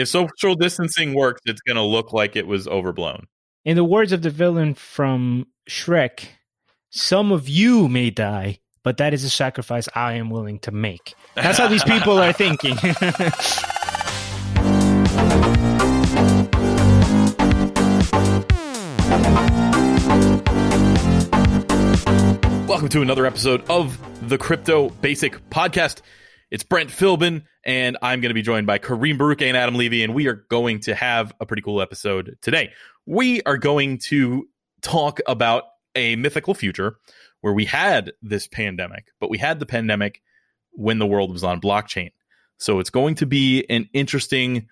If social distancing works, it's going to look like it was overblown. In the words of the villain from Shrek, some of you may die, but that is a sacrifice I am willing to make. That's how these people are thinking. Welcome to another episode of the Crypto Basic Podcast. It's Brent Philbin, and I'm going to be joined by Kareem Baruch and Adam Levy, and we are going to have a pretty cool episode today. We are going to talk about a mythical future where we had this pandemic, but we had the pandemic when the world was on blockchain. So it's going to be an interesting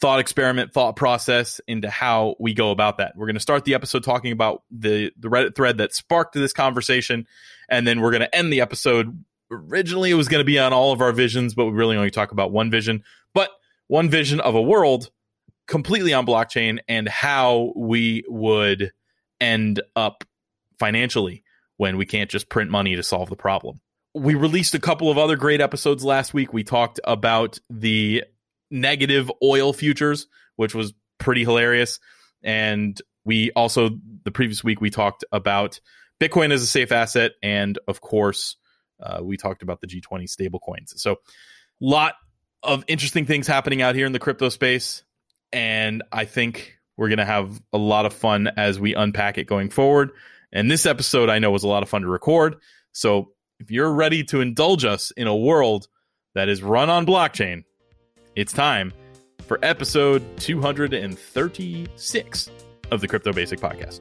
thought experiment, thought process into how we go about that. We're going to start the episode talking about the the Reddit thread that sparked this conversation, and then we're going to end the episode. Originally, it was going to be on all of our visions, but we really only talk about one vision. But one vision of a world completely on blockchain and how we would end up financially when we can't just print money to solve the problem. We released a couple of other great episodes last week. We talked about the negative oil futures, which was pretty hilarious. And we also, the previous week, we talked about Bitcoin as a safe asset. And of course, uh, we talked about the G20 stablecoins. So, a lot of interesting things happening out here in the crypto space. And I think we're going to have a lot of fun as we unpack it going forward. And this episode I know was a lot of fun to record. So if you're ready to indulge us in a world that is run on blockchain, it's time for episode 236 of the Crypto Basic Podcast.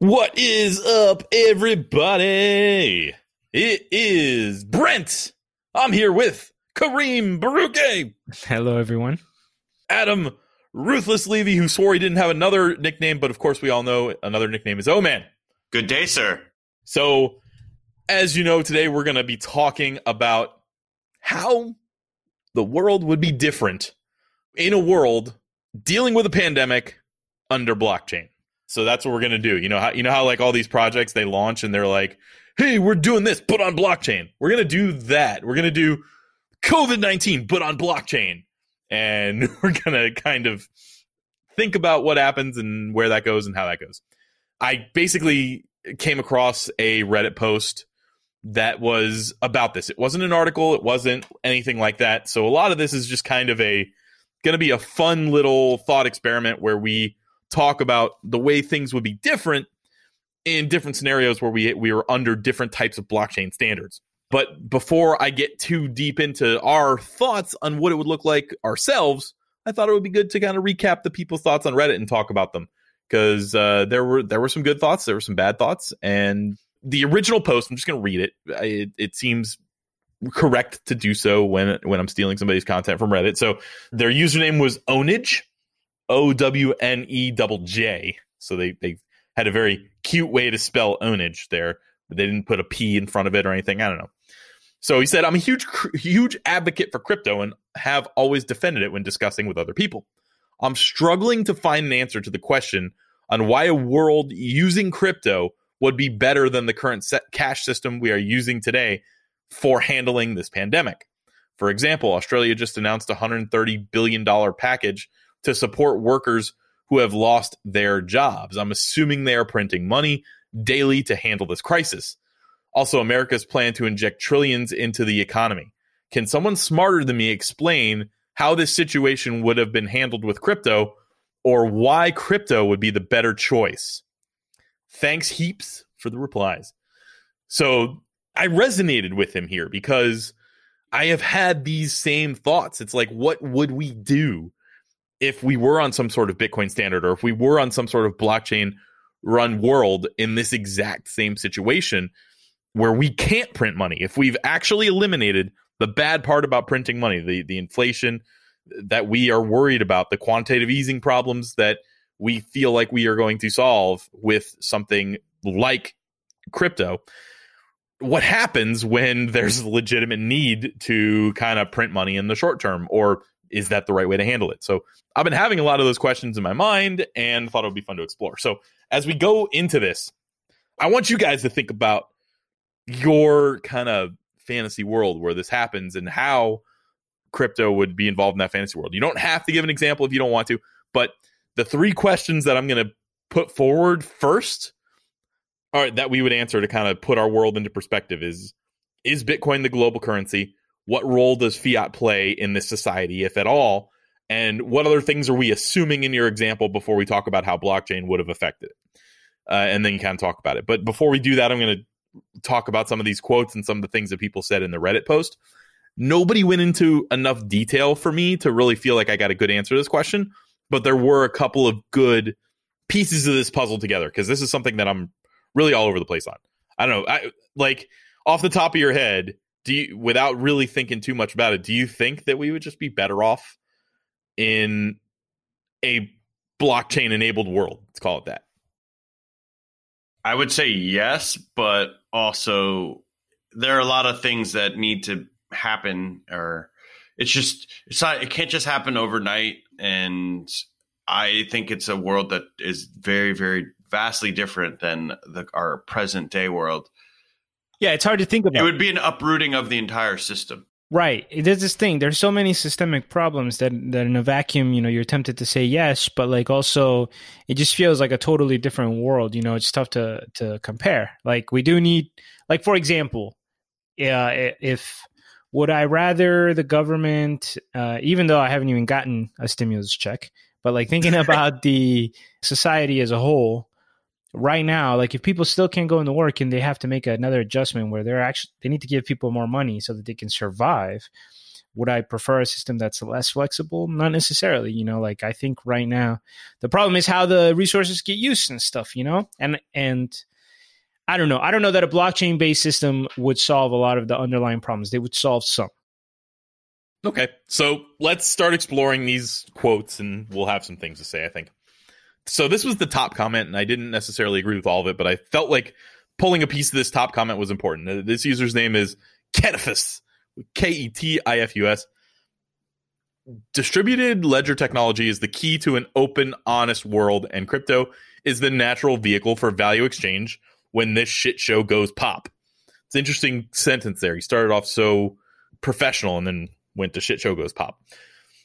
What is up, everybody? It is Brent. I'm here with Kareem Baruch, Hello, everyone. Adam Ruthless Levy, who swore he didn't have another nickname, but of course we all know another nickname is O Man. Good day, sir. So, as you know, today we're going to be talking about how the world would be different in a world dealing with a pandemic under blockchain. So that's what we're to do. You know how you know how like all these projects they launch and they're like, "Hey, we're doing this, put on blockchain." We're to do that. We're to do COVID 19, but on blockchain. And we're to kind of think about what happens and where that goes and how that goes. I basically came across a Reddit post that was about this. It wasn't an article, it wasn't anything like that. So a lot of this is just kind of a going to be a fun little thought experiment where we talk about the way things would be different in different scenarios where we we were under different types of blockchain standards. But before I get too deep into our thoughts on what it would look like ourselves, I thought it would be good to kind of recap the people's thoughts on Reddit and talk about them because uh, there were there were some good thoughts, there were some bad thoughts, and the original post. I'm just going to read it. it. It seems correct to do so when when I'm stealing somebody's content from Reddit. So their username was Ownage, O W N E double J. So they they had a very cute way to spell ownage there, but they didn't put a P in front of it or anything. I don't know. So he said, I'm a huge, huge advocate for crypto and have always defended it when discussing with other people. I'm struggling to find an answer to the question on why a world using crypto would be better than the current cash system we are using today for handling this pandemic. For example, Australia just announced a $130 billion package to support workers who have lost their jobs. I'm assuming they are printing money daily to handle this crisis. Also, America's plan to inject trillions into the economy. Can someone smarter than me explain how this situation would have been handled with crypto or why crypto would be the better choice? Thanks heaps for the replies. So I resonated with him here because I have had these same thoughts. It's like, what would we do if we were on some sort of Bitcoin standard or if we were on some sort of blockchain run world in this exact same situation? where we can't print money, if we've actually eliminated the bad part about printing money, the the inflation that we are worried about, the quantitative easing problems that we feel like we are going to solve with something like crypto. What happens when there's a legitimate need to kind of print money in the short term, or is that the right way to handle it? So I've been having a lot of those questions in my mind and thought it would be fun to explore. So as we go into this, I want you guys to think about your kind of fantasy world where this happens and how crypto would be involved in that fantasy world. You don't have to give an example if you don't want to, but the three questions that I'm going to put forward first are that we would answer to kind of put our world into perspective is is Bitcoin the global currency? What role does fiat play in this society, if at all? And what other things are we assuming in your example before we talk about how blockchain would have affected it? Uh, and then you kind of talk about it. But before we do that, I'm going to talk about some of these quotes and some of the things that people said in the Reddit post. Nobody went into enough detail for me to really feel like I got a good answer to this question, but there were a couple of good pieces of this puzzle together because this is something that I'm really all over the place on. I don't know. I like off the top of your head, do you without really thinking too much about it, do you think that we would just be better off in a blockchain enabled world? Let's call it that. I would say yes, but also there are a lot of things that need to happen or it's just it's not it can't just happen overnight and I think it's a world that is very very vastly different than the our present day world. Yeah, it's hard to think about. It would be an uprooting of the entire system. Right. There's this thing. There's so many systemic problems that that in a vacuum, you know, you're tempted to say yes, but like also it just feels like a totally different world. You know, it's tough to to compare. Like we do need, like for example, uh, if would I rather the government, uh, even though I haven't even gotten a stimulus check, but like thinking about the society as a whole, right now, like if people still can't go into work and they have to make another adjustment where they're actually they need to give people more money so that they can survive, would I prefer a system that's less flexible? Not necessarily. You know, like I think right now the problem is how the resources get used and stuff. You know, and and I don't know. I don't know that a blockchain based system would solve a lot of the underlying problems. They would solve some. Okay, so let's start exploring these quotes, and we'll have some things to say. I think. So this was the top comment, and I didn't necessarily agree with all of it, but I felt like pulling a piece of this top comment was important. Uh, This user's name is Ketifus, K E T I F U S. Distributed ledger technology is the key to an open, honest world, and crypto is the natural vehicle for value exchange when this shit show goes pop. It's an interesting sentence there. He started off so professional and then went to shit show goes pop.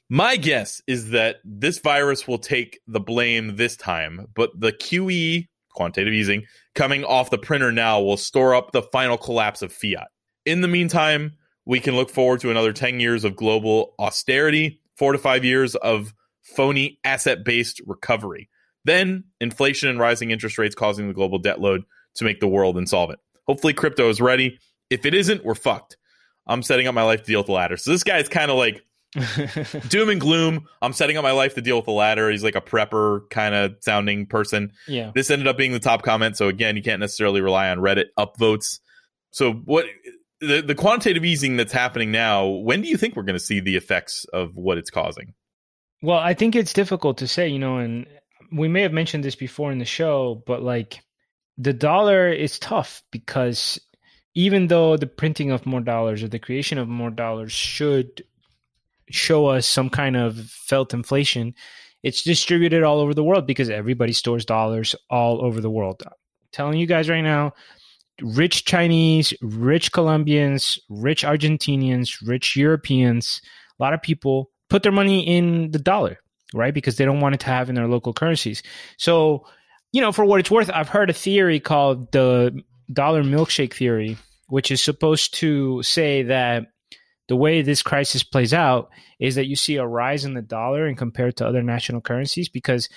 My guess is that this virus will take the blame this time, but the QE, quantitative easing, coming off the printer now will store up the final collapse of fiat. In the meantime, we can look forward to another 10 years of global austerity, four to five years of phony asset based recovery. Then inflation and rising interest rates causing the global debt load to make the world insolvent. Hopefully, crypto is ready. If it isn't, we're fucked. I'm setting up my life to deal with the latter. So this guy's kind of like doom and gloom. I'm setting up my life to deal with the latter. He's like a prepper kind of sounding person. yeah. This ended up being the top comment. So again, you can't necessarily rely on Reddit upvotes. So what the, the quantitative easing that's happening now, when do you think we're going to see the effects of what it's causing? Well, I think it's difficult to say, you know, and we may have mentioned this before in the show, but like the dollar is tough because even though the printing of more dollars or the creation of more dollars should show us some kind of felt inflation, it's distributed all over the world because everybody stores dollars all over the world. I'm telling you guys right now, rich Chinese, rich Colombians, rich Argentinians, rich Europeans, a lot of people put their money in the dollar, right? Because they don't want it to have in their local currencies. So, you know, for what it's worth, I've heard a theory called the dollar milkshake theory, which is supposed to say that the way this crisis plays out is that you see a rise in the dollar and compared to other national currencies because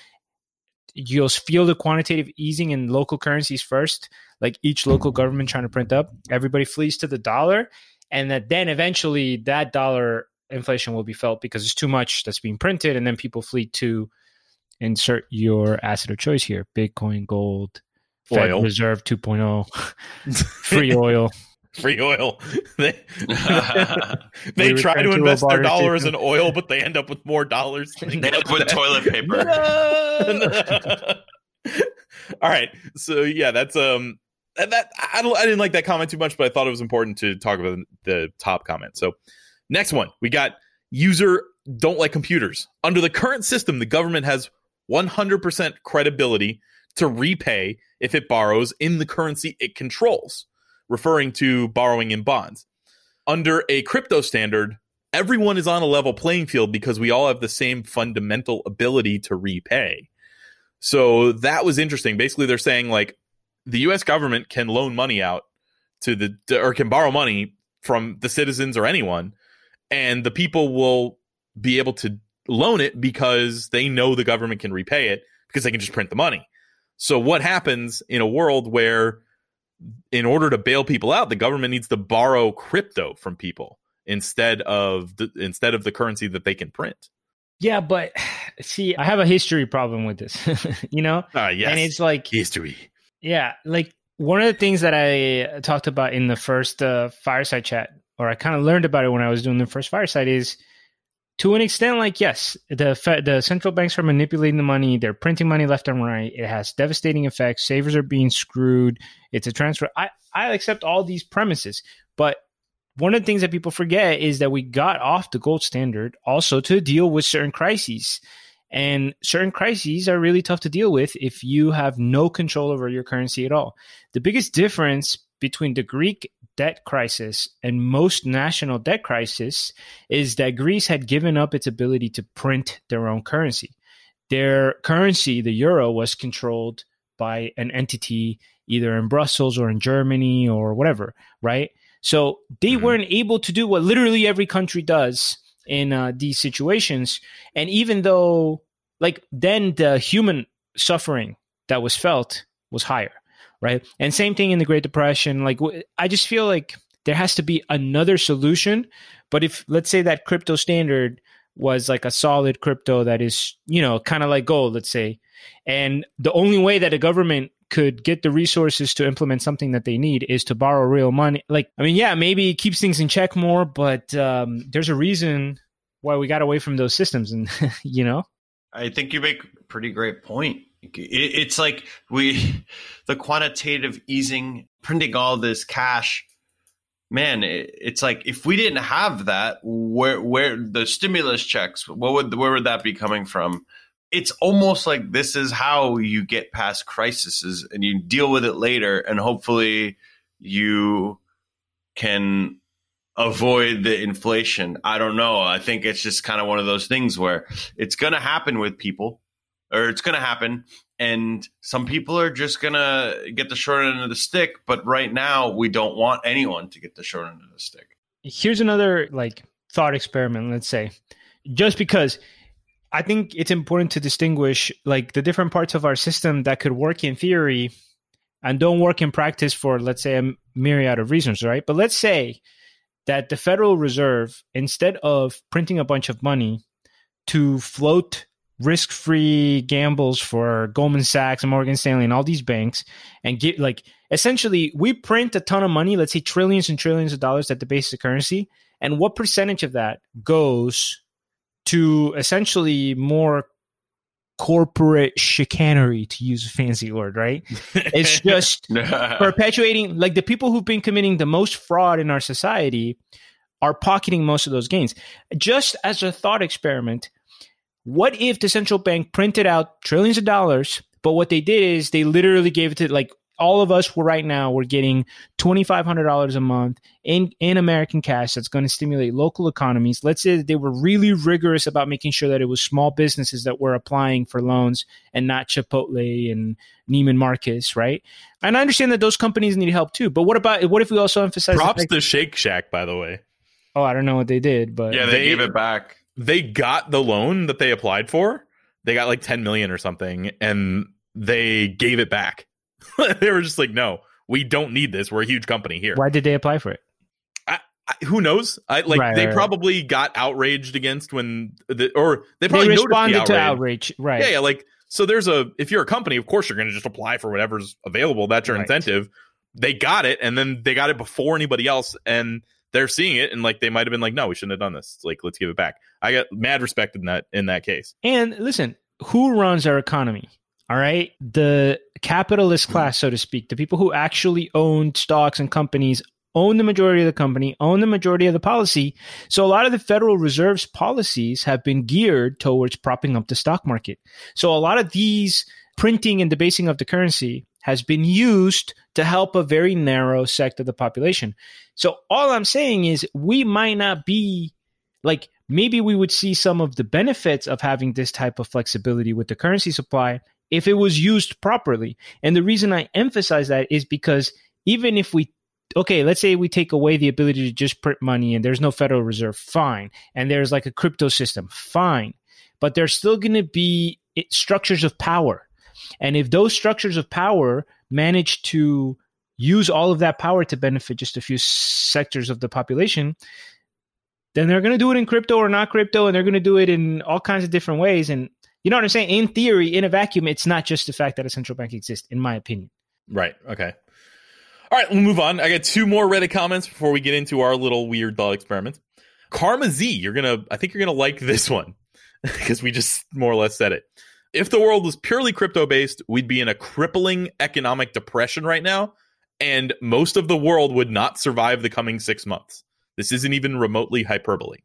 you'll feel the quantitative easing in local currencies first, like each local government trying to print up. Everybody flees to the dollar, and that then eventually that dollar inflation will be felt because there's too much that's being printed, and then people flee to insert your asset of choice here: Bitcoin, gold, Fed Reserve 2.0, free oil. Free oil. they they We try to to invest their dollars in oil, but they end up with more dollars. than They end up with toilet paper. All right. So yeah, that's um that, that I don't I didn't like that comment too much, but I thought it was important to talk about the top comment. So next one, we got user don't like computers. Under the current system, the government has 100% credibility to repay if it borrows in the currency it controls, referring to borrowing in bonds. Under a crypto standard, everyone is on a level playing field because we all have the same fundamental ability to repay. So that was interesting. Basically, they're saying like the US government can loan money out to the or can borrow money from the citizens or anyone and the people will be able to loan it because they know the government can repay it because they can just print the money. So what happens in a world where in order to bail people out the government needs to borrow crypto from people instead of the instead of the currency that they can print. Yeah, but see, I have a history problem with this, you know? Uh, yes. And it's like history. Yeah, like one of the things that I talked about in the first uh, fireside chat, or I kind of learned about it when I was doing the first fireside, is to an extent, like yes, the Fed, the central banks are manipulating the money. They're printing money left and right. It has devastating effects. Savers are being screwed. It's a transfer. I I accept all these premises, but one of the things that people forget is that we got off the gold standard also to deal with certain crises. And certain crises are really tough to deal with if you have no control over your currency at all. The biggest difference between the Greek debt crisis and most national debt crisis is that Greece had given up its ability to print their own currency. Their currency, the euro, was controlled by an entity either in Brussels or in Germany or whatever, right? So they mm-hmm. weren't able to do what literally every country does in uh, these situations. And even though, like, then the human suffering that was felt was higher, right? And same thing in the Great Depression. Like, I just feel like there has to be another solution. But if, let's say, that crypto standard was like a solid crypto that is, you know, kind of like gold, let's say, and the only way that a government could get the resources to implement something that they need is to borrow real money. Like, I mean, yeah, maybe it keeps things in check more, but um, there's a reason why we got away from those systems, and you know. I think you make a pretty great point. It's like we, the quantitative easing, printing all this cash. Man, it's like if we didn't have that, where where the stimulus checks, what would where would that be coming from? it's almost like this is how you get past crises and you deal with it later and hopefully you can avoid the inflation. I don't know. I think it's just kind of one of those things where it's going to happen with people or it's going to happen and some people are just going to get the short end of the stick, but right now we don't want anyone to get the short end of the stick. Here's another like thought experiment, let's say. Just because I think it's important to distinguish like the different parts of our system that could work in theory and don't work in practice for let's say a myriad of reasons, right? But let's say that the Federal Reserve instead of printing a bunch of money to float risk-free gambles for Goldman Sachs and Morgan Stanley and all these banks and get like essentially we print a ton of money, let's say trillions and trillions of dollars at the basic currency, and what percentage of that goes to essentially more corporate chicanery to use a fancy word right? It's just perpetuating like the people who've been committing the most fraud in our society are pocketing most of those gains. Just as a thought experiment what if the central bank printed out trillions of dollars? But what they did is they literally gave it to like all of us were right now we're getting $2500 a month in in american cash that's going to stimulate local economies. Let's say that they were really rigorous about making sure that it was small businesses that were applying for loans and not chipotle and neiman marcus right? And i understand that those companies need help too but what about what if we also emphasize props to shake shack by the way. Oh i don't know what they did but yeah they, they gave it back they got the loan that they applied for they got like 10 million or something and they gave it back they were just like, no, we don't need this. We're a huge company here. Why did they apply for it? I, I, who knows? I like right, they right, probably right. got outraged against when the or they probably they responded the outrage. to outrage. Right. Yeah, yeah. Like so, there's a if you're a company, of course you're going to just apply for whatever's available. That's your incentive. They got it, and then they got it before anybody else, and they're seeing it, and like they might have been like, no, we shouldn't have done this. Like, let's give it back. I got mad respect in that in that case. And listen, who runs our economy? All right. The capitalist hmm. class, so to speak, the people who actually own stocks and companies own the majority of the company, own the majority of the policy. So a lot of the Federal Reserve's policies have been geared towards propping up the stock market. So a lot of these printing and debasing of the currency has been used to help a very narrow sect of the population. So all I'm saying is we might not be like maybe we would see some of the benefits of having this type of flexibility with the currency supply if it was used properly. And the reason I emphasize that is because even if we okay, let's say we take away the ability to just print money and there's no Federal Reserve, fine. And there's like a crypto system, fine. But there's still going to be eh, structures of power. And if those structures of power manage to use all of that power to benefit just a few sectors of the population, then they're going to do it in crypto or not crypto, and they're going to do it in all kinds of different ways. And you know what I'm saying? In theory, in a vacuum, it's not just the fact that a central bank exists, in my opinion. Right. Okay. All right, we'll move on. I got two more Reddit comments before we get into our little weird thought experiment. Karma Z, you're gonna, I think you're gonna like this one because we just more or less said it. If the world was purely crypto based, we'd be in a crippling economic depression right now, and most of the world would not survive the coming six months. This isn't even remotely hyperbole.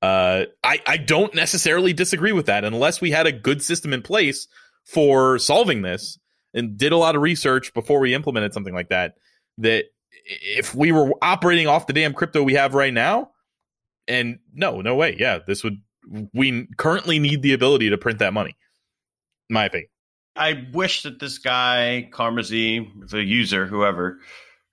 Uh, I, I don't necessarily disagree with that unless we had a good system in place for solving this and did a lot of research before we implemented something like that. That if we were operating off the damn crypto we have right now, and no, no way, yeah, this would we currently need the ability to print that money. My opinion. I wish that this guy, Karmazi, the user, whoever,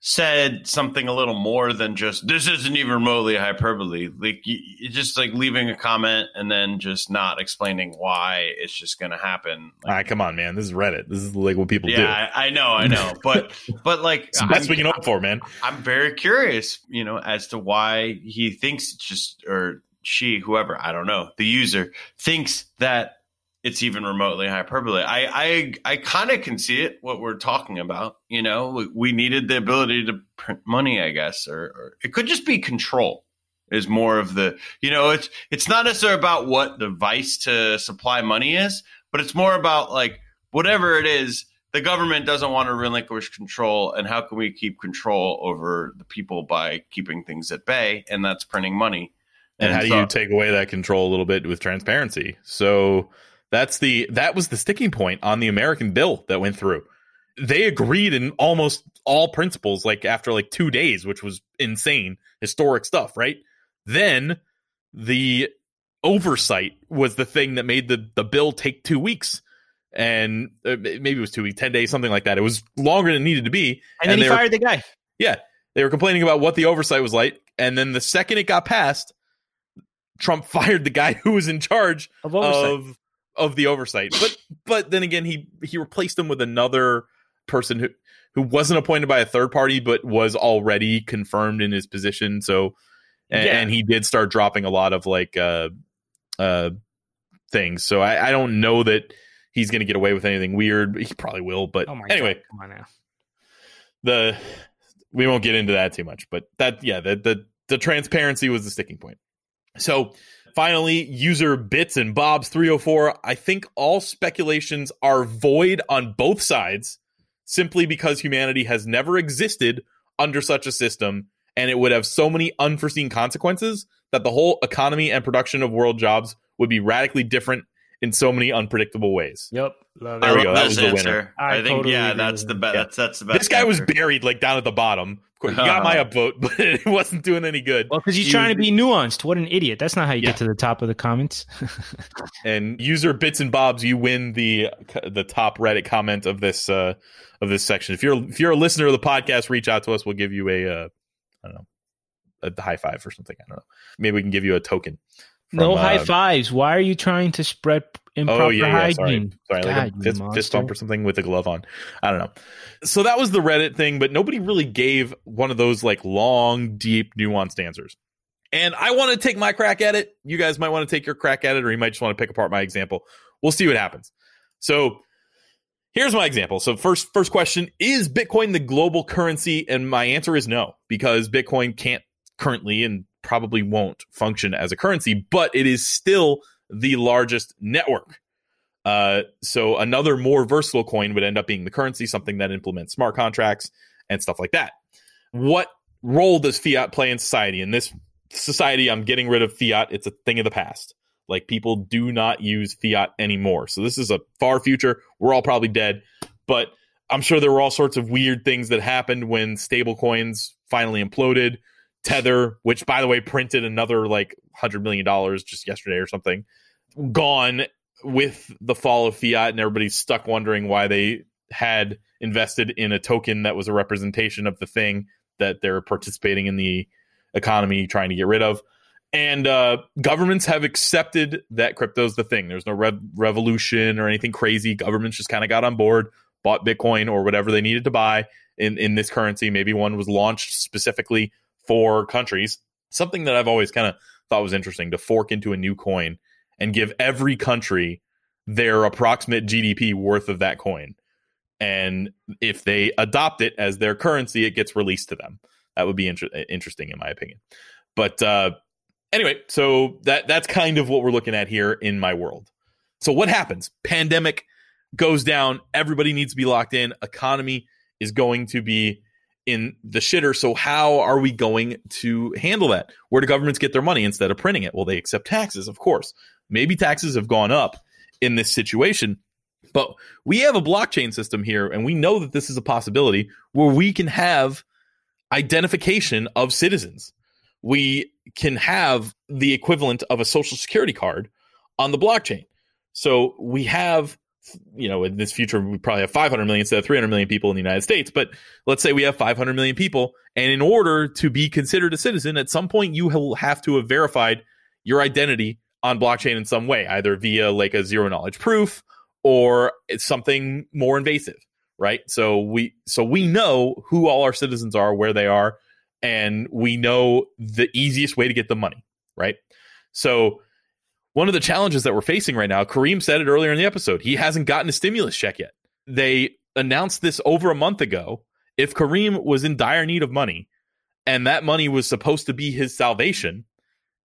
said something a little more than just this isn't even remotely hyperbole. Like you, just like leaving a comment and then just not explaining why it's just going to happen. Like, come on man. This is reddit. This is like what people yeah, do. Yeah I, I, know i know. But but like it's the best I'm, we can hope for man. I'm very curious you know as to why he thinks it's just or she whoever i don't know the user thinks that it's even remotely hyperbole. I I I kind of can see it what we're talking about. You know, we, needed the ability to print money, I guess, or, or, it could just be control. Is more of the you know it's it's not necessarily about what the vice to supply money is, but it's more about like whatever it is. The government doesn't want to relinquish control, and how can we keep control over the people by keeping things at bay? And that's printing money. And, and how so, do you take away that control a little bit with transparency? So that's the that was the sticking point on the American bill that went through. They agreed in almost all principles like after like 2 days, which was insane, historic stuff, right? Then the oversight was the thing that made the the bill take 2 weeks and uh, maybe it was 2 weeks, 10 days, something like that. It was longer than it needed to be. And, and then he fired were, the guy. Yeah. They were complaining about what the oversight was like and then the second it got passed Trump fired the guy who was in charge of, of of the oversight. But but then again, he he replaced him with another person who who wasn't appointed by a third party, but was already confirmed in his position. So and, yeah. and he did start dropping a lot of like uh uh things. So I, I don't know that he's going to get away with anything weird. He probably will, but oh anyway, God, come on now. The we won't get into that too much, but that yeah, the the the transparency was the sticking point. So finally, user bits and bobs 304. I think all speculations are void on both sides simply because humanity has never existed under such a system and it would have so many unforeseen consequences that the whole economy and production of world jobs would be radically different in so many unpredictable ways. Yep. Love there we go. That was the winner. I, I think totally yeah, that's the best. Yeah. That's that's the best. This guy answer. was buried like down at the bottom. He got my upvote, but it wasn't doing any good. Well, because he's he trying to be nuanced. What an idiot! That's not how you yeah. get to the top of the comments. and user bits and bobs, you win the the top Reddit comment of this uh of this section. If you're if you're a listener of the podcast, reach out to us. We'll give you a uh, I don't know a high five or something. I don't know. Maybe we can give you a token. From, no high uh, fives. Why are you trying to spread improper oh, yeah, yeah, hygiene? Sorry, sorry God, like a fist, fist bump or something with a glove on. I don't know. So that was the Reddit thing, but nobody really gave one of those like long, deep, nuanced answers. And I want to take my crack at it. You guys might want to take your crack at it, or you might just want to pick apart my example. We'll see what happens. So here's my example. So first, first question: Is Bitcoin the global currency? And my answer is no, because Bitcoin can't currently and probably won't function as a currency, but it is still the largest network. Uh, so another more versatile coin would end up being the currency, something that implements smart contracts and stuff like that. What role does fiat play in society? In this society, I'm getting rid of fiat. It's a thing of the past. Like people do not use fiat anymore. So this is a far future. We're all probably dead, but I'm sure there were all sorts of weird things that happened when stablecoins finally imploded. Tether, which by the way printed another like hundred million dollars just yesterday or something, gone with the fall of fiat, and everybody's stuck wondering why they had invested in a token that was a representation of the thing that they're participating in the economy trying to get rid of. And uh, governments have accepted that crypto's the thing. There's no rev- revolution or anything crazy. Governments just kind of got on board, bought Bitcoin or whatever they needed to buy in, in this currency. Maybe one was launched specifically for countries. Something that I've always kind of thought was interesting to fork into a new coin and give every country their approximate GDP worth of that coin. And if they adopt it as their currency, it gets released to them. That would be inter- interesting, in my opinion. But uh, anyway, so that that's kind of what we're looking at here in my world. So what happens? Pandemic goes down. Everybody needs to be locked in. Economy is going to be in the shitter. So how are we going to handle that? Where do governments get their money instead of printing it? Well, they accept taxes, of course. Maybe taxes have gone up in this situation, but we have a blockchain system here, and we know that this is a possibility where we can have identification of citizens. We can have the equivalent of a social security card on the blockchain. So we have, you know, in this future, we probably have 500 million instead of 300 million people in the United States. But let's say we have 500 million people. And in order to be considered a citizen, at some point, you will have to have verified your identity on blockchain in some way, either via like a zero knowledge proof or something more invasive, right? So we so we know who all our citizens are, where they are, and we know the easiest way to get the money, right? So one of the challenges that we're facing right now, Kareem said it earlier in the episode, he hasn't gotten a stimulus check yet. They announced this over a month ago. If Kareem was in dire need of money and that money was supposed to be his salvation,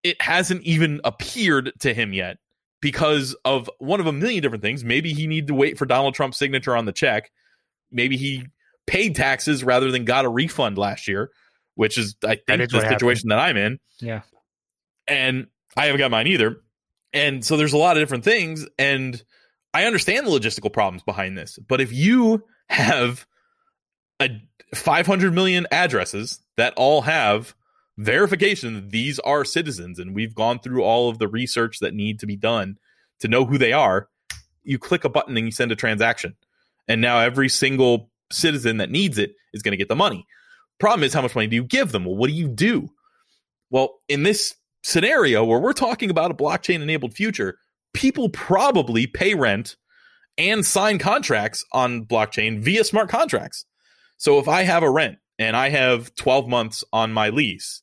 it hasn't even appeared to him yet because of one of a million different things. Maybe he needed to wait for Donald Trump's signature on the check. Maybe he paid taxes rather than got a refund last year, which is I think is the situation that I'm in. Yeah. And I haven't got mine either. And so there's a lot of different things and I understand the logistical problems behind this. But if you have a 500 million addresses that all have verification that these are citizens and we've gone through all of the research that need to be done to know who they are you click a button and you send a transaction. And now every single citizen that needs it is going to get the money. Problem is how much money do you give them? Well what do you do? Well in this scenario where we're talking about a blockchain enabled future people probably pay rent and sign contracts on blockchain via smart contracts. So if i have a rent and i have 12 months on my lease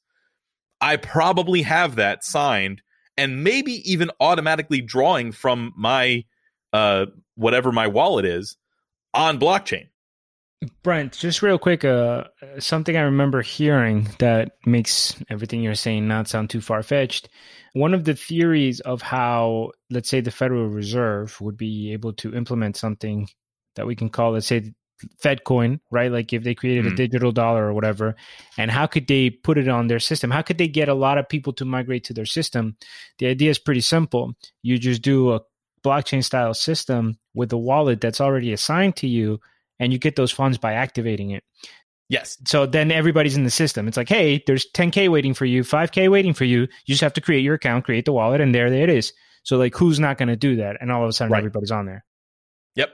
I probably have that signed and maybe even automatically drawing from my uh whatever my wallet is on blockchain. Brent, just real quick, uh, something I remember hearing that makes everything you're saying not sound too far fetched. One of the theories of how, let's say, the Federal Reserve would be able to implement something that we can call, let's say, FedCoin, right? Like if they created Mhm. a digital dollar or whatever, and how could they put it on their system? How could they get a lot of people to migrate to their system? The idea is pretty simple. You just do a blockchain style system with a wallet that's already assigned to you, and you get those funds by activating it. Yes. So then everybody's in the system. It's like, hey, there's 10K waiting for you, 5K waiting for you. You just have to create your account, create the wallet, and there, there it is. So like, who's not going to do that? And all of a sudden, Right. everybody's on there. Yep.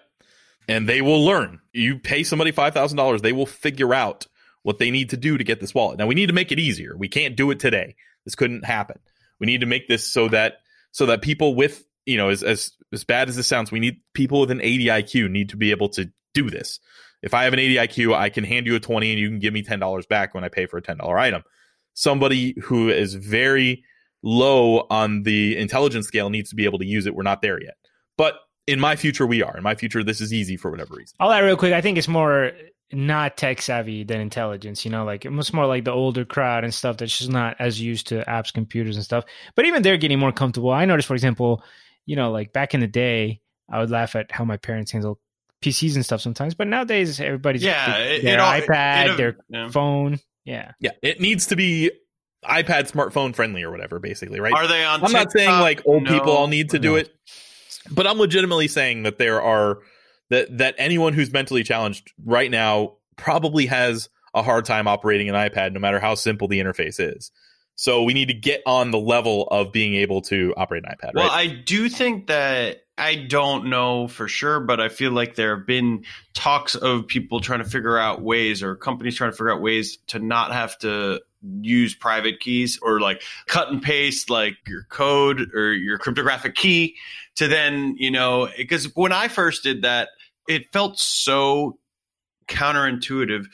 And they will learn. You pay somebody $5,000, they will figure out what they need to do to get this wallet. Now we need to make it easier. We can't do it today. This couldn't happen. We need to make this so that so that people with, you know, as as as bad as this sounds, we need people with an 80 IQ need to be able to do this. If I have an 80 IQ, I can hand you a 20 and you can give me $10 back when I pay for a $10 item. Somebody who is very low on the intelligence scale needs to be able to use it. We're not there yet. But in my future, we are. In my future, this is easy for whatever reason. all that real quick. I think it's more not tech savvy than intelligence. You know, like it's more like the older crowd and stuff that's just not as used to apps, computers, and stuff. But even they're getting more comfortable. I noticed, for example, you know, like back in the day, I would laugh at how my parents handle PCs and stuff sometimes. But nowadays, everybody's Yeah, their it- it all- iPad, it- their yeah. phone. Yeah, Yeah, it needs to be iPad smartphone friendly or whatever, basically, right? Are they on? I'm not saying like old people all need to do it, but I'm legitimately saying that there are that that anyone who's mentally challenged right now probably has a hard time operating an iPad, no matter how simple the interface is. So we need to get on the level of being able to operate an iPad. Well, right? I do think that I don't know for sure, but I feel like there have been talks of people trying to figure out ways or companies trying to figure out ways to not have to use private keys or like cut and paste like your code or your cryptographic key to then, you know, because when I first did that, it felt so counterintuitive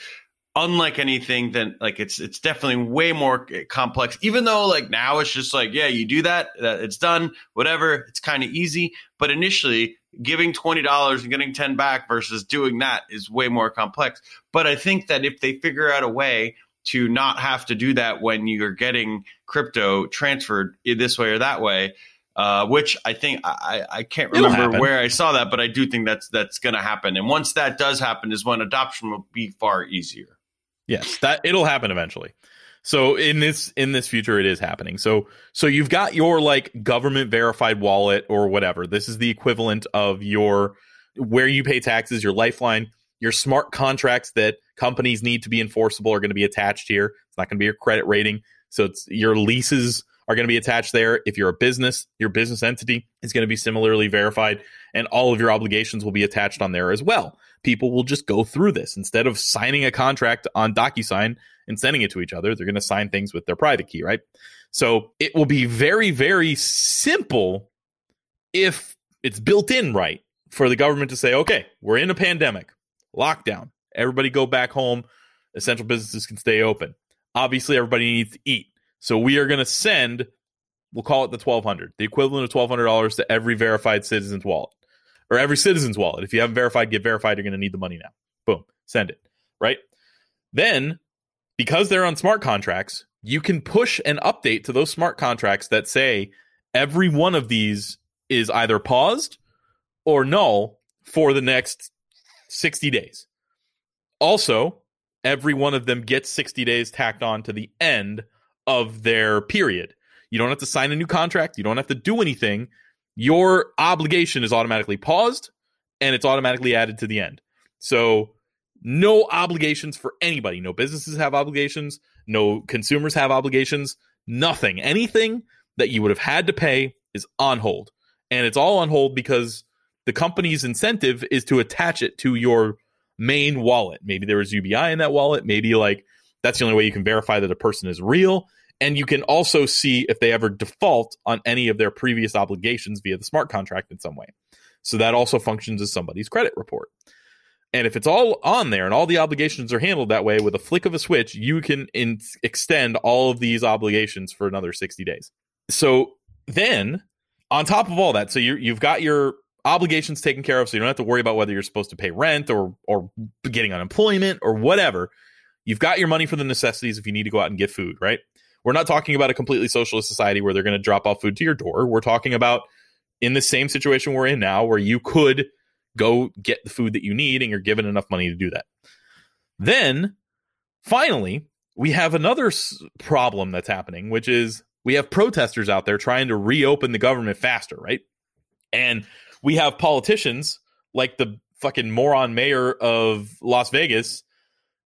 unlike anything then like it's it's definitely way more complex. Even though like now it's just like yeah you do that that it's done whatever it's kind of easy but initially giving $20 and getting 10 back versus doing that is way more complex. But i think that if they figure out a way to not have to do that when you're getting crypto transferred this way or that way uh, which I think I, I can't remember where I saw that, but I do think that's that's going to happen. And once that does happen, is when adoption will be far easier. Yes, that it'll happen eventually. So in this in this future it is happening. So so you've got your like government verified wallet or whatever. This is the equivalent of your where you pay taxes, your lifeline, your smart contracts that companies need to be enforceable are going to be attached here. It's not going to be your credit rating. So it's your leases are going to be attached there. If you're a business, your business entity is going to be similarly verified and all of your obligations will be attached on there as well. People will just go through this instead of signing a contract on DocuSign and sending it to each other. They're going to sign things with their private key, right? So it will be very, very simple if it's built in right for the government to say, okay, we're in a pandemic, lockdown, everybody go back home, essential businesses can stay open. Obviously, everybody needs to eat. So we are going to send, we'll call it the 1200 the equivalent of $1,200 to every verified citizen's wallet or every citizen's wallet. If you haven't verified, get verified. You're going to need the money now. Boom, send it. Right. Then, because they're on smart contracts, you can push an update to those smart contracts that say every one of these is either paused or null for the next 60 days. Also, every one of them gets 60 days tacked on to the end of their period. You don't have to sign a new contract. You don't have to do anything. Your obligation is automatically paused and it's automatically added to the end. So, no obligations for anybody. No businesses have obligations. No consumers have obligations. Nothing. Anything that you would have had to pay is on hold. And it's all on hold because the company's incentive is to attach it to your main wallet. Maybe there was UBI in that wallet. Maybe like that's the only way you can verify that a person is real. And you can also see if they ever default on any of their previous obligations via the smart contract in some way. So that also functions as somebody's credit report. And if it's all on there and all the obligations are handled that way with a flick of a switch, you can in- extend all of these obligations for another 60 days. So then, on top of all that, so you you've got your obligations taken care of, so you don't have to worry about whether you're supposed to pay rent or or getting unemployment or whatever. You've got your money for the necessities if you need to go out and get food, right? We're not talking about a completely socialist society where they're going to drop off food to your door. We're talking about in the same situation we're in now where you could go get the food that you need and you're given enough money to do that. Then finally, we have another problem that's happening, which is we have protesters out there trying to reopen the government faster, right? And we have politicians like the fucking moron mayor of Las Vegas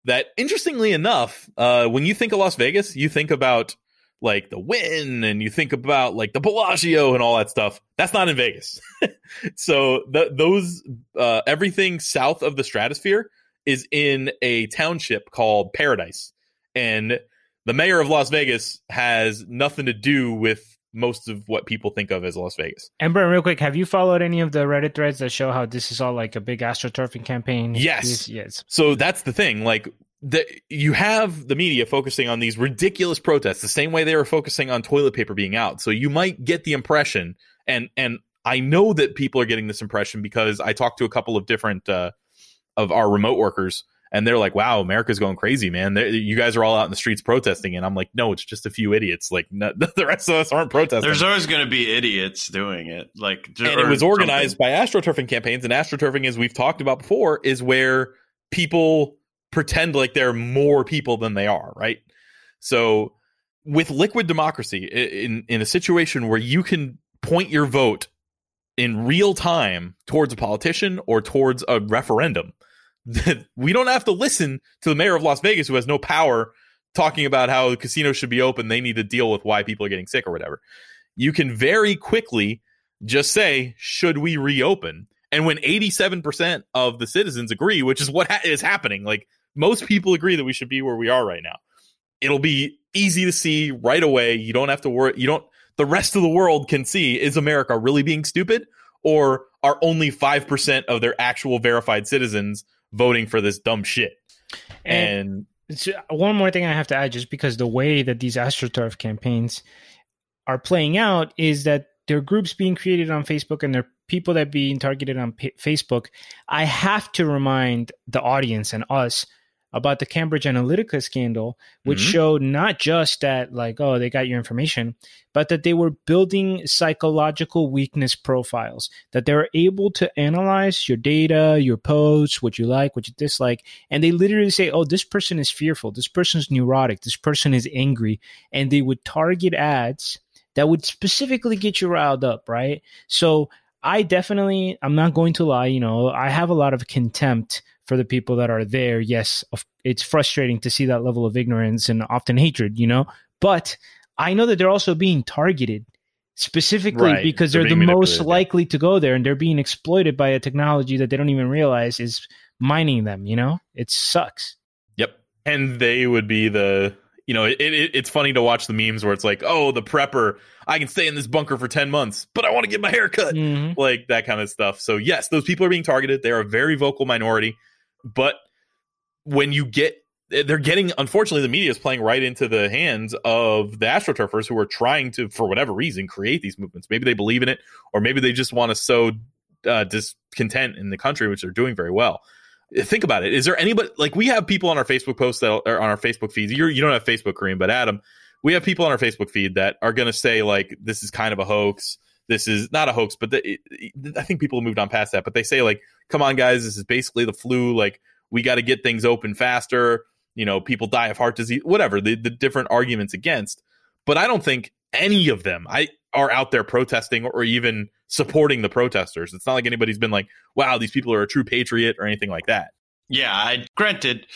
that interestingly enough, uh, when you think of Las Vegas, you think about like the Wynn and you think about like the Bellagio and all that stuff. That's not in Vegas. so the, those uh, everything south of the stratosphere is in a township called Paradise, and the mayor of Las Vegas has nothing to do with most of what people think of as Las Vegas. and Ember, real quick, have you followed any of the Reddit threads that show how this is all like a big astroturfing campaign? Yes. Yes. yes. So that's the thing. Like the you have the media focusing on these ridiculous protests the same way they were focusing on toilet paper being out. So you might get the impression, and and I know that people are getting this impression because I talked to a couple of different uh, of our remote workers. And they're like, "Wow, America's going crazy, man! They're, you guys are all out in the streets protesting." And I'm like, "No, it's just a few idiots. Like no, the rest of us aren't protesting." There's always going to be idiots doing it. Like, and it was organized something. by astroturfing campaigns and astroturfing as we've talked about before is where people pretend like they're more people than they are right so with liquid democracy in in a situation where you can point your vote in real time towards a politician or towards a referendum we don't have to listen to the mayor of Las Vegas who has no power talking about how casinos should be open they need to deal with why people are getting sick or whatever you can very quickly just say should we reopen and when 87% of the citizens agree which is what ha- is happening like most people agree that we should be where we are right now it'll be easy to see right away. You don't have to worry. You don't, the rest of the world can see is America really being stupid or are only 5% of their actual verified citizens voting for this dumb shit? And, and one more thing I have to add, just because the way that these AstroTurf campaigns are playing out is that there are groups being created on Facebook and there are people that are being targeted on P- Facebook. I have to remind the audience and us about the Cambridge Analytica scandal, which mm-hmm. showed not just that, like, oh, they got your information, but that they were building psychological weakness profiles, that they were able to analyze your data, your posts, what you like, what you dislike. And they literally say, oh, this person is fearful, this person's neurotic, this person is angry. And they would target ads that would specifically get you riled up, right? So I definitely, I'm not going to lie, you know, I have a lot of contempt for the people that are there. Yes, it's frustrating to see that level of ignorance and often hatred, you know, but I know that they're also being targeted specifically right. because they're, they're the most likely to go there and they're being exploited by a technology that they don't even realize is mining them, you know? It sucks. Yep. And they would be the you know, it, it, it's funny to watch the memes where it's like, oh, the prepper, I can stay in this bunker for 10 months, but I want to get my hair cut. Mm-hmm. Like that kind of stuff. So, yes, those people are being targeted. They are a very vocal minority. But when you get they're getting unfortunately the media is playing right into the hands of the astroturfers who are trying to for whatever reason create these movements. Maybe they believe in it or maybe they just want to sow uh, discontent in the country which they're doing very well. Think about it. Is there anybody like we have people on our facebook posts that are on our facebook feeds. You're, you don't have facebook Kareem, but adam we have people on our facebook feed that are going to say like this is kind of a hoax. This is not a hoax, but the, it, I think people have moved on past that. But they say like, come on, guys, this is basically the flu. Like, we got to get things open faster. You know, people die of heart disease, whatever the, the different arguments against. But I don't think any of them I are out there protesting or even supporting the protesters. It's not like anybody's been like, wow, these people are a true patriot or anything like that. Yeah, I granted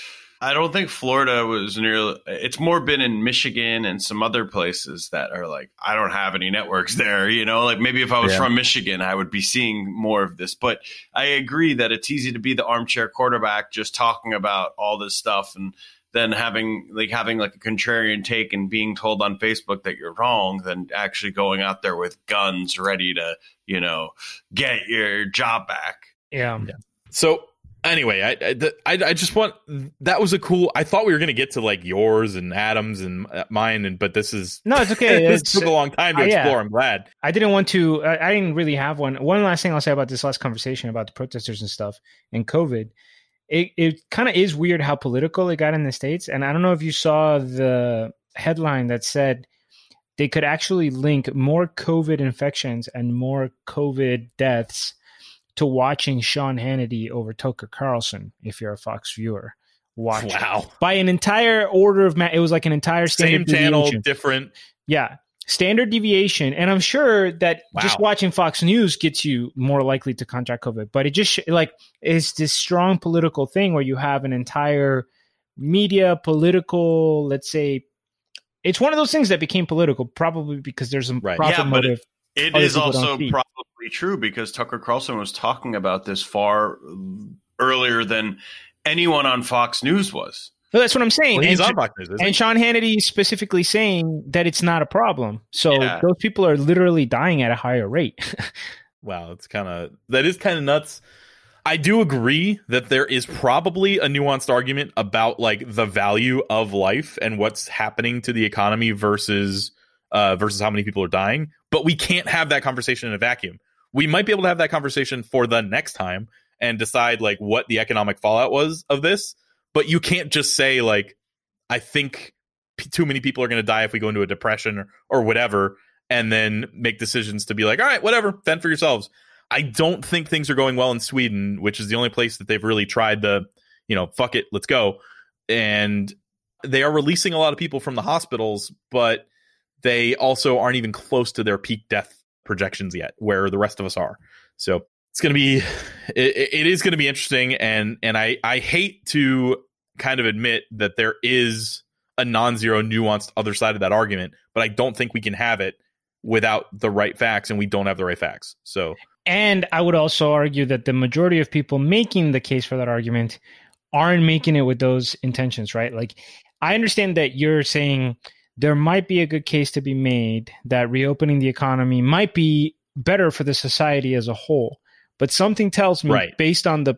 I don't think Florida was nearly. It's more been in Michigan and some other places that are like I don't have any networks there. You know, like maybe if I was yeah. from Michigan, I would be seeing more of this. But I agree that it's easy to be the armchair quarterback, just talking about all this stuff and then having like having like a contrarian take and being told on Facebook that you're wrong than actually going out there with guns ready to you know get your job back. Yeah. yeah. So anyway, I, I, I just want that was a cool. I thought we were gonna get to like yours and Adams and uh, mine, and but this is no, it's okay. this took a long time to uh, explore. Yeah. I'm glad. I didn't want to. I, I, didn't really have one. One last thing I'll say about this last conversation about the protesters and stuff and COVID. It it kind of is weird how political it got in the states, and I don't know if you saw the headline that said they could actually link more COVID infections and more COVID deaths to watching Sean Hannity over Tucker Carlson if you're a Fox viewer. Watch wow by an entire order of ma- it was like an entire same channel, different. Yeah, standard deviation, and I'm sure that wow. just watching Fox News gets you more likely to contract COVID. But it just like is this strong political thing where you have an entire media political, let's say, it's one of those things that became political probably because there's a right. profit yeah, motive. It, it is also probably true because Tucker Carlson was talking about this far earlier than anyone on Fox News was. Well, that's what I'm saying. Well, he's and, on Fox News, and Sean Hannity is specifically saying that it's not a problem. So yeah. those people are literally dying at a higher rate. wow, it's kind of that is kind of nuts. I do agree that there is probably a nuanced argument about like the value of life and what's happening to the economy versus uh, versus how many people are dying. But we can't have that conversation in a vacuum we might be able to have that conversation for the next time and decide like what the economic fallout was of this. But you can't just say like, I think p- too many people are going to die if we go into a depression or, or whatever, and then make decisions to be like, all right, whatever, fend for yourselves. I don't think things are going well in Sweden, which is the only place that they've really tried the, you know, fuck it, let's go. And they are releasing a lot of people from the hospitals, but they also aren't even close to their peak death projections yet, where the rest of us are. So it's going to be, it, it is going to be interesting, and and I I hate to kind of admit that there is a non-zero nuanced other side of that argument, but I don't think we can have it without the right facts, and we don't have the right facts. So And I would also argue that the majority of people making the case for that argument aren't making it with those intentions, right? Like, I understand that you're saying there might be a good case to be made that reopening the economy might be better for the society as a whole. But something tells me, Right. based on the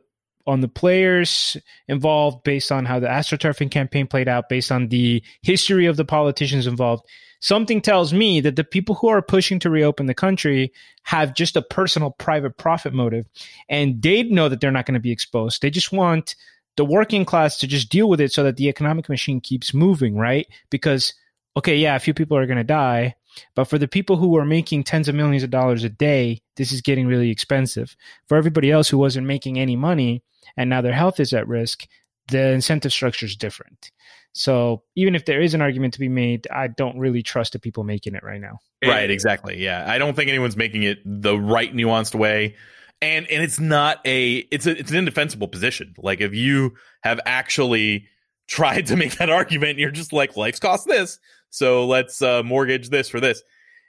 on the players involved, based on how the astroturfing campaign played out, based on the history of the politicians involved, something tells me that the people who are pushing to reopen the country have just a personal private profit motive and they know that they're not going to be exposed they just want the working class to just deal with it so that the economic machine keeps moving right because okay yeah a few people are going to die but for the people who are making tens of millions of dollars a day this is getting really expensive for everybody else who wasn't making any money and now their health is at risk the incentive structure is different so even if there is an argument to be made, I don't really trust the people making it right now. Right, exactly. Yeah. I don't think anyone's making it the right nuanced way. And and it's not a it's a it's an indefensible position. Like if you have actually tried to make that argument, you're just like life's cost this, so let's uh, mortgage this for this.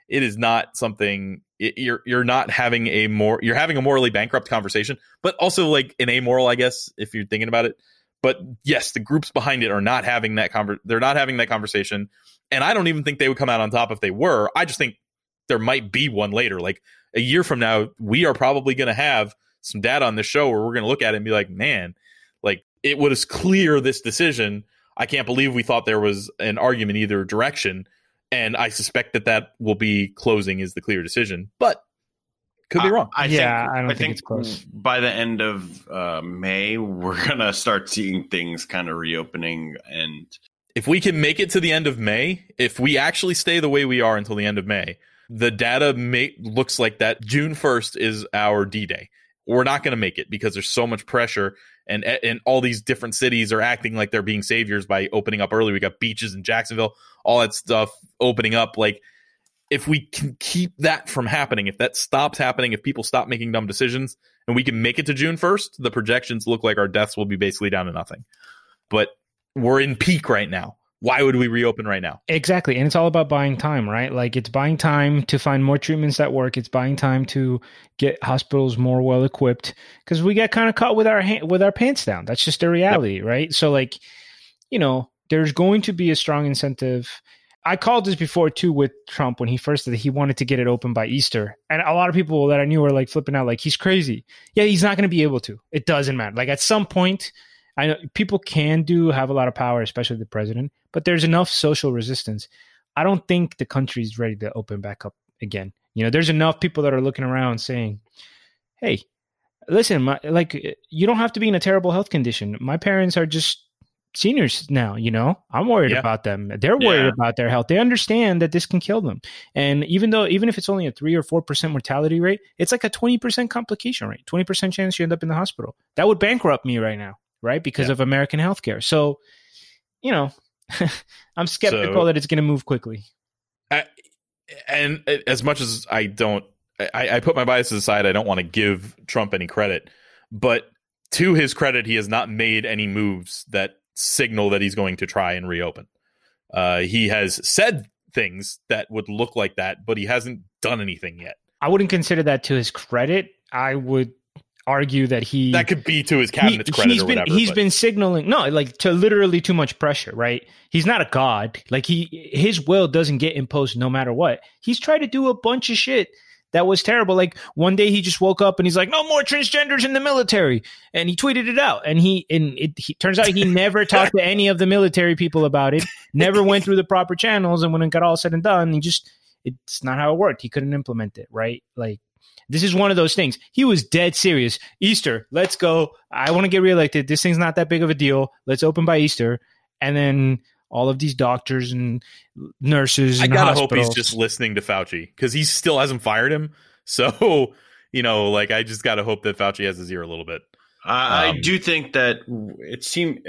It is not something it, you're you're not having a more you're having a morally bankrupt conversation, but also like an amoral, I guess, if you're thinking about it. But yes, the groups behind it are not having that conver- they're not having that conversation. And I don't even think they would come out on top if they were. I just think there might be one later. Like a year from now, we are probably going to have some data on the show where we're going to look at it and be like, man, like it was clear this decision. I can't believe we thought there was an argument either direction. And I suspect that that will be closing is the clear decision, but could be wrong. I, Yeah, think, I don't think it's close. By the end of uh, May, we're gonna start seeing things kind of reopening, and if we can make it to the end of May, if we actually stay the way we are until the end of May, the data may, looks like that June 1st is our D Day. We're not going to make it because there's so much pressure, and and all these different cities are acting like they're being saviors by opening up early. We got beaches in Jacksonville, all that stuff opening up. Like, if we can keep that from happening, if that stops happening, if people stop making dumb decisions, and we can make it to June 1st, the projections look like our deaths will be basically down to nothing. But we're in peak right now. Why would we reopen right now? Exactly. And it's all about buying time, right? Like it's buying time to find more treatments that work. It's buying time to get hospitals more well equipped because we get kind of caught with our ha- with our pants down. That's just the reality, right? So like, you know, there's going to be a strong incentive. I called this before too with Trump when he first did it. He wanted to get it open by Easter. And a lot of people that I knew were like flipping out, like, he's crazy. Yeah, he's not going to be able to. It doesn't matter. Like at some point, I know people can do have a lot of power, especially the president, but there's enough social resistance. I don't think the country's ready to open back up again. You know, there's enough people that are looking around saying, "Hey, listen, my, like eh, you don't have to be in a terrible health condition. My parents are just seniors now, you know. I'm worried Yeah. about them. They're worried Yeah. about their health. They understand that this can kill them. And even though even if it's only a 3 or 4% mortality rate, it's like a 20% complication rate. 20% chance you end up in the hospital. That would bankrupt me right now, right? Because Yeah. of American healthcare. So, you know, I'm skeptical So- that it's going to move quickly. and as much as I don't, I, I put my biases aside. I don't want to give Trump any credit, but to his credit, he has not made any moves that signal that he's going to try and reopen. Uh, he has said things that would look like that, but he hasn't done anything yet. I wouldn't consider that to his credit. I would argue that he That could be to his cabinet's he, credit has or been whatever. he's but- been signaling no like to literally too much pressure right? He's not a god. Like he his will doesn't get imposed no matter what. He's tried to do a bunch of shit that was terrible. Like one day he just woke up and he's like no more transgenders in the military. And he tweeted it out. And he and it he, turns out he never talked to any of the military people about it never went through the proper channels. And when it got all said and done he just it's not how it worked. He couldn't implement it right? Like this is one of those things. He was dead serious. Easter, let's go. I want to get reelected. This thing's not that big of a deal. Let's open by Easter. And then all of these doctors and nurses. I gotta hope he's just listening to Fauci because he still hasn't fired him. So you know, like I just gotta hope that Fauci has his ear a little bit. I, Um, I do think that it seemed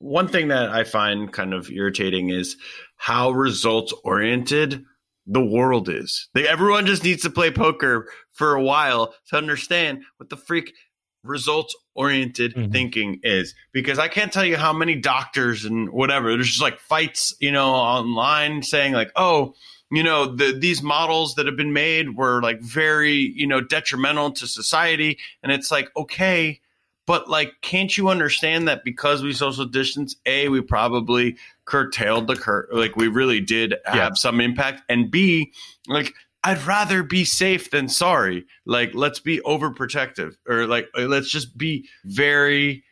one thing that I find kind of irritating is how results oriented the world is. They, everyone just needs to play poker for a while to understand what the freak results oriented Mhm. thinking is. Because I can't tell you how many doctors and whatever, there's just like fights, you know, online saying like, oh, you know, the, these models that have been made were like very, you know, detrimental to society. And it's like, okay, but like, can't you understand that because we social distance, A, we probably curtailed the cur like we really did have Yeah. some impact. And B, like, I'd rather be safe than sorry. Like, let's be overprotective or like, let's just be very,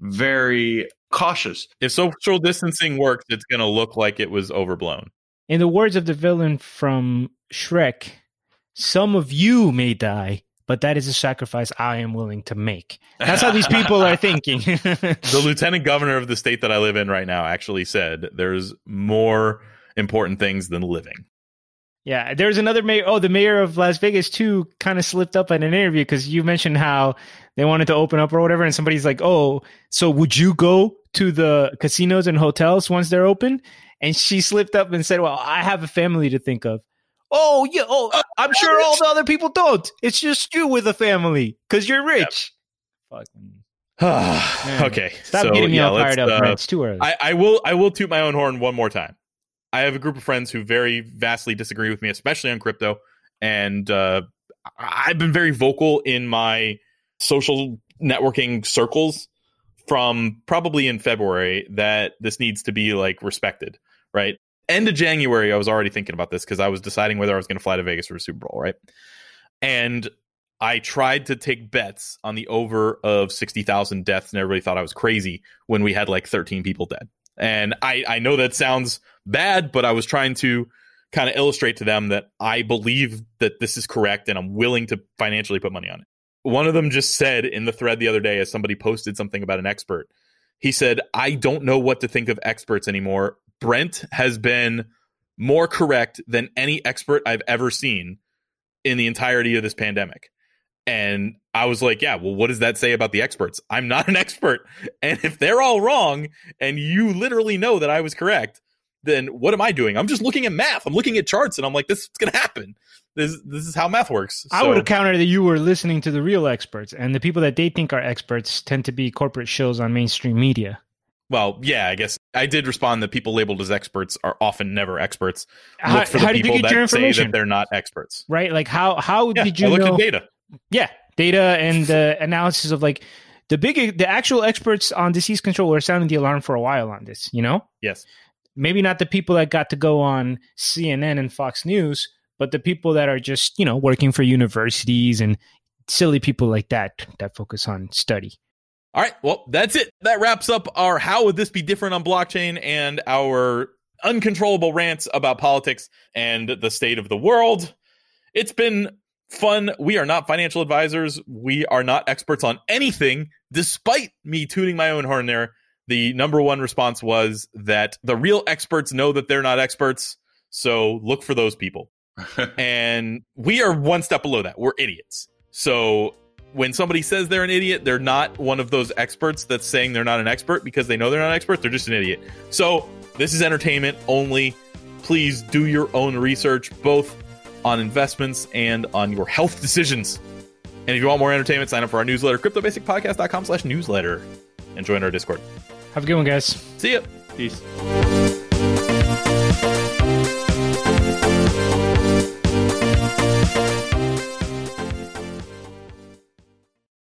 very cautious. If social distancing works, it's going to look like it was overblown. In the words of the villain from Shrek, some of you may die, but that is a sacrifice I am willing to make. That's how these people are thinking. The lieutenant governor of the state that I live in right now actually said there's more important things than living. Yeah, there's another mayor. Oh, the mayor of Las Vegas too kind of slipped up in an interview because you mentioned how they wanted to open up or whatever, and somebody's like, "Oh, so would you go to the casinos and hotels once they're open?" And she slipped up and said, "Well, I have a family to think of." Oh yeah. Oh, I'm sure all the other people don't. It's just you with a family because you're rich. Fucking okay, stop so, getting me yeah, all fired up. uh. It's too early. I, I will I will toot my own horn one more time. I have a group of friends who very vastly disagree with me, especially on crypto, and uh, I've been very vocal in my social networking circles from probably in February that this needs to be like respected, right? End of January, I was already thinking about this because I was deciding whether I was going to fly to Vegas for a Super Bowl, right? And I tried to take bets on the over of 60,000 deaths, and everybody thought I was crazy when we had like 13 people dead. And I, I know that sounds bad, but I was trying to kind of illustrate to them that I believe that this is correct and I'm willing to financially put money on it. One of them just said in the thread the other day, as somebody posted something about an expert, he said, I don't know what to think of experts anymore. Brent has been more correct than any expert I've ever seen in the entirety of this pandemic. And I was like, yeah, well, what does that say about the experts? I'm not an expert. And if they're all wrong and you literally know that I was correct, then what am I doing? I'm just looking at math. I'm looking at charts and I'm like, this is going to happen. This, this is how math works. I would have countered that you were listening to the real experts, and the people that they think are experts tend to be corporate shows on mainstream media. Well, yeah, I guess I did respond that people labeled as experts are often never experts. How, Look for the how did you get your that say information? that they're not experts. right? Like how how Yeah, did you I look know? at data. Yeah, data and the analysis of like the big the actual experts on disease control were sounding the alarm for a while on this. You know, Yes. maybe not the people that got to go on CNN and Fox News, but the people that are just you know working for universities and silly people like that that focus on study. All right. Well, that's it. That wraps up our how would this be different on blockchain and our uncontrollable rants about politics and the state of the world. It's been fun. We are not financial advisors. We are not experts on anything, despite me tuning my own horn there. The number one response was that the real experts know that they're not experts. So look for those people. and we are one step below that. We're idiots. So when somebody says they're an idiot, they're not one of those experts that's saying they're not an expert because they know they're not experts. They're just an idiot. So this is entertainment only. Please do your own research, both on investments and on your health decisions. And if you want more entertainment, sign up for our newsletter, cryptobasicpodcast.com slash newsletter, and join our Discord. Have a good one, guys. See ya. Peace.